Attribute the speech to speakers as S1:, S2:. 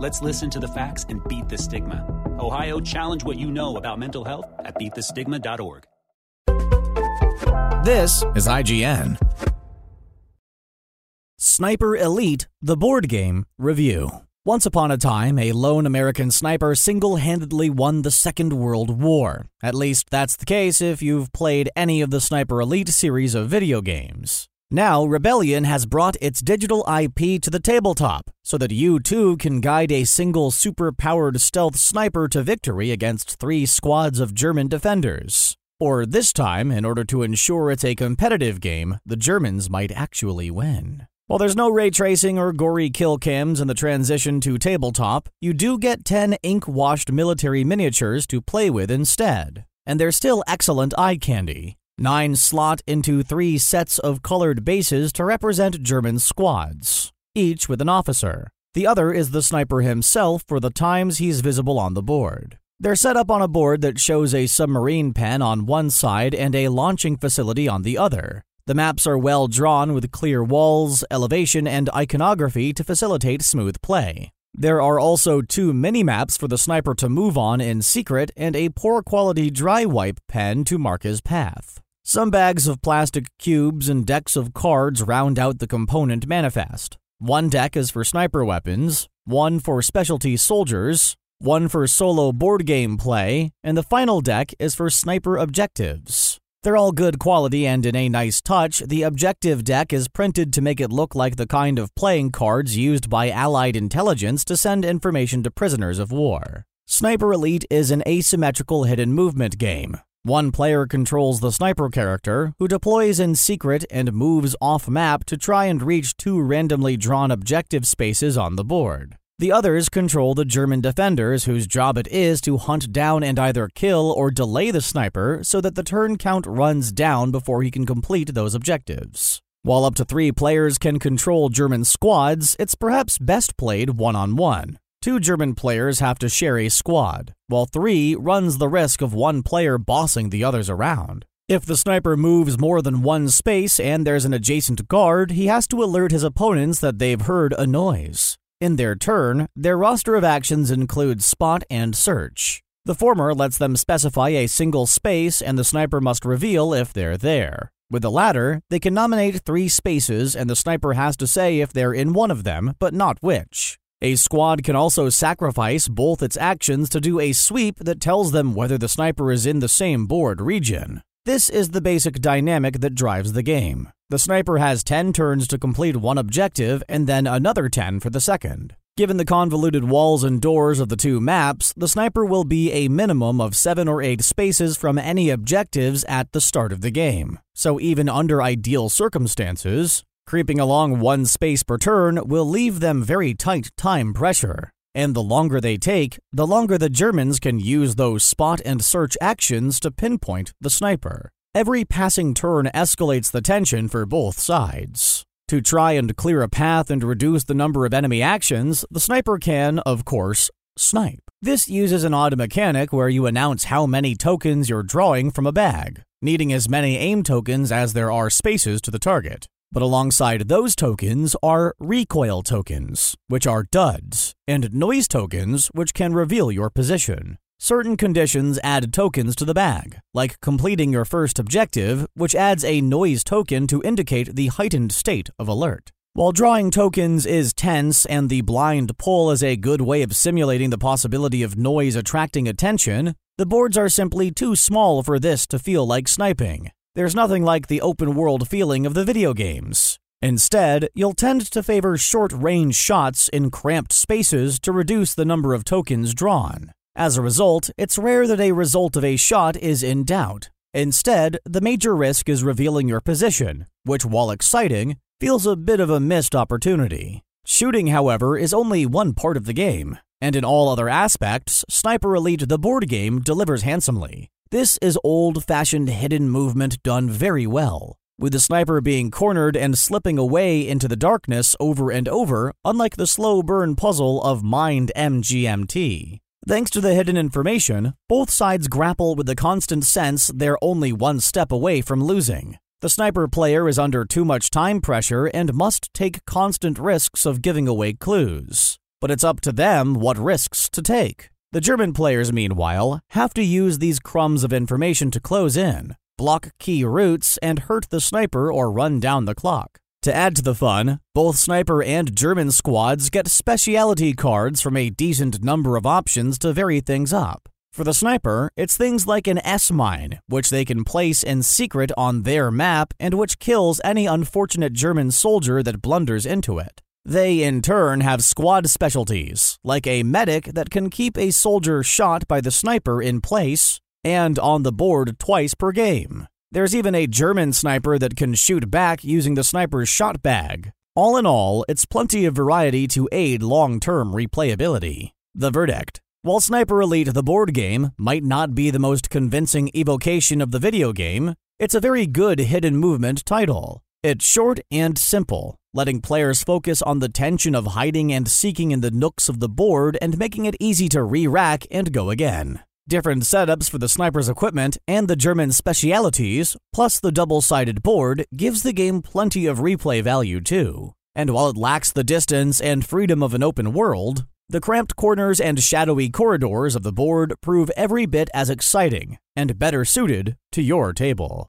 S1: Let's listen to the facts and beat the stigma. Ohio, challenge what you know about mental health at beatthestigma.org.
S2: This is IGN. Sniper Elite, the board game review. Once upon a time, a lone American sniper single handedly won the Second World War. At least that's the case if you've played any of the Sniper Elite series of video games. Now, Rebellion has brought its digital IP to the tabletop so that you too can guide a single super powered stealth sniper to victory against three squads of German defenders. Or this time, in order to ensure it's a competitive game, the Germans might actually win. While there's no ray tracing or gory kill cams in the transition to tabletop, you do get 10 ink washed military miniatures to play with instead. And they're still excellent eye candy. Nine slot into three sets of colored bases to represent German squads, each with an officer. The other is the sniper himself for the times he's visible on the board. They're set up on a board that shows a submarine pen on one side and a launching facility on the other. The maps are well drawn with clear walls, elevation, and iconography to facilitate smooth play. There are also two mini maps for the sniper to move on in secret and a poor quality dry wipe pen to mark his path. Some bags of plastic cubes and decks of cards round out the component manifest. One deck is for sniper weapons, one for specialty soldiers, one for solo board game play, and the final deck is for sniper objectives. They're all good quality and in a nice touch, the objective deck is printed to make it look like the kind of playing cards used by Allied intelligence to send information to prisoners of war. Sniper Elite is an asymmetrical hidden movement game. One player controls the sniper character, who deploys in secret and moves off map to try and reach two randomly drawn objective spaces on the board. The others control the German defenders, whose job it is to hunt down and either kill or delay the sniper so that the turn count runs down before he can complete those objectives. While up to three players can control German squads, it's perhaps best played one on one. Two German players have to share a squad, while three runs the risk of one player bossing the others around. If the sniper moves more than one space and there's an adjacent guard, he has to alert his opponents that they've heard a noise. In their turn, their roster of actions includes spot and search. The former lets them specify a single space and the sniper must reveal if they're there. With the latter, they can nominate three spaces and the sniper has to say if they're in one of them, but not which. A squad can also sacrifice both its actions to do a sweep that tells them whether the sniper is in the same board region. This is the basic dynamic that drives the game. The sniper has 10 turns to complete one objective and then another 10 for the second. Given the convoluted walls and doors of the two maps, the sniper will be a minimum of 7 or 8 spaces from any objectives at the start of the game. So even under ideal circumstances, creeping along one space per turn will leave them very tight time pressure. And the longer they take, the longer the Germans can use those spot and search actions to pinpoint the sniper. Every passing turn escalates the tension for both sides. To try and clear a path and reduce the number of enemy actions, the sniper can, of course, snipe. This uses an odd mechanic where you announce how many tokens you're drawing from a bag, needing as many aim tokens as there are spaces to the target. But alongside those tokens are recoil tokens, which are duds, and noise tokens, which can reveal your position. Certain conditions add tokens to the bag, like completing your first objective, which adds a noise token to indicate the heightened state of alert. While drawing tokens is tense and the blind pull is a good way of simulating the possibility of noise attracting attention, The boards are simply too small for this to feel like sniping. There's nothing like the open world feeling of the video games. Instead, you'll tend to favor short range shots in cramped spaces to reduce the number of tokens drawn. As a result, it's rare that a result of a shot is in doubt. Instead, the major risk is revealing your position, which, while exciting, feels a bit of a missed opportunity. Shooting, however, is only one part of the game, and in all other aspects, Sniper Elite the board game delivers handsomely. This is old fashioned hidden movement done very well, with the sniper being cornered and slipping away into the darkness over and over, unlike the slow burn puzzle of Mind MGMT. Thanks to the hidden information, both sides grapple with the constant sense they're only one step away from losing. The sniper player is under too much time pressure and must take constant risks of giving away clues. But it's up to them what risks to take. The German players, meanwhile, have to use these crumbs of information to close in, block key routes, and hurt the sniper or run down the clock. To add to the fun, both sniper and German squads get specialty cards from a decent number of options to vary things up. For the sniper, it's things like an S mine, which they can place in secret on their map and which kills any unfortunate German soldier that blunders into it. They, in turn, have squad specialties, like a medic that can keep a soldier shot by the sniper in place and on the board twice per game. There's even a German sniper that can shoot back using the sniper's shot bag. All in all, it's plenty of variety to aid long term replayability. The verdict while Sniper Elite the board game might not be the most convincing evocation of the video game, it's a very good hidden movement title. It's short and simple, letting players focus on the tension of hiding and seeking in the nooks of the board and making it easy to re rack and go again. Different setups for the sniper's equipment and the German specialities, plus the double sided board, gives the game plenty of replay value too. And while it lacks the distance and freedom of an open world, the cramped corners and shadowy corridors of the board prove every bit as exciting and better suited to your table.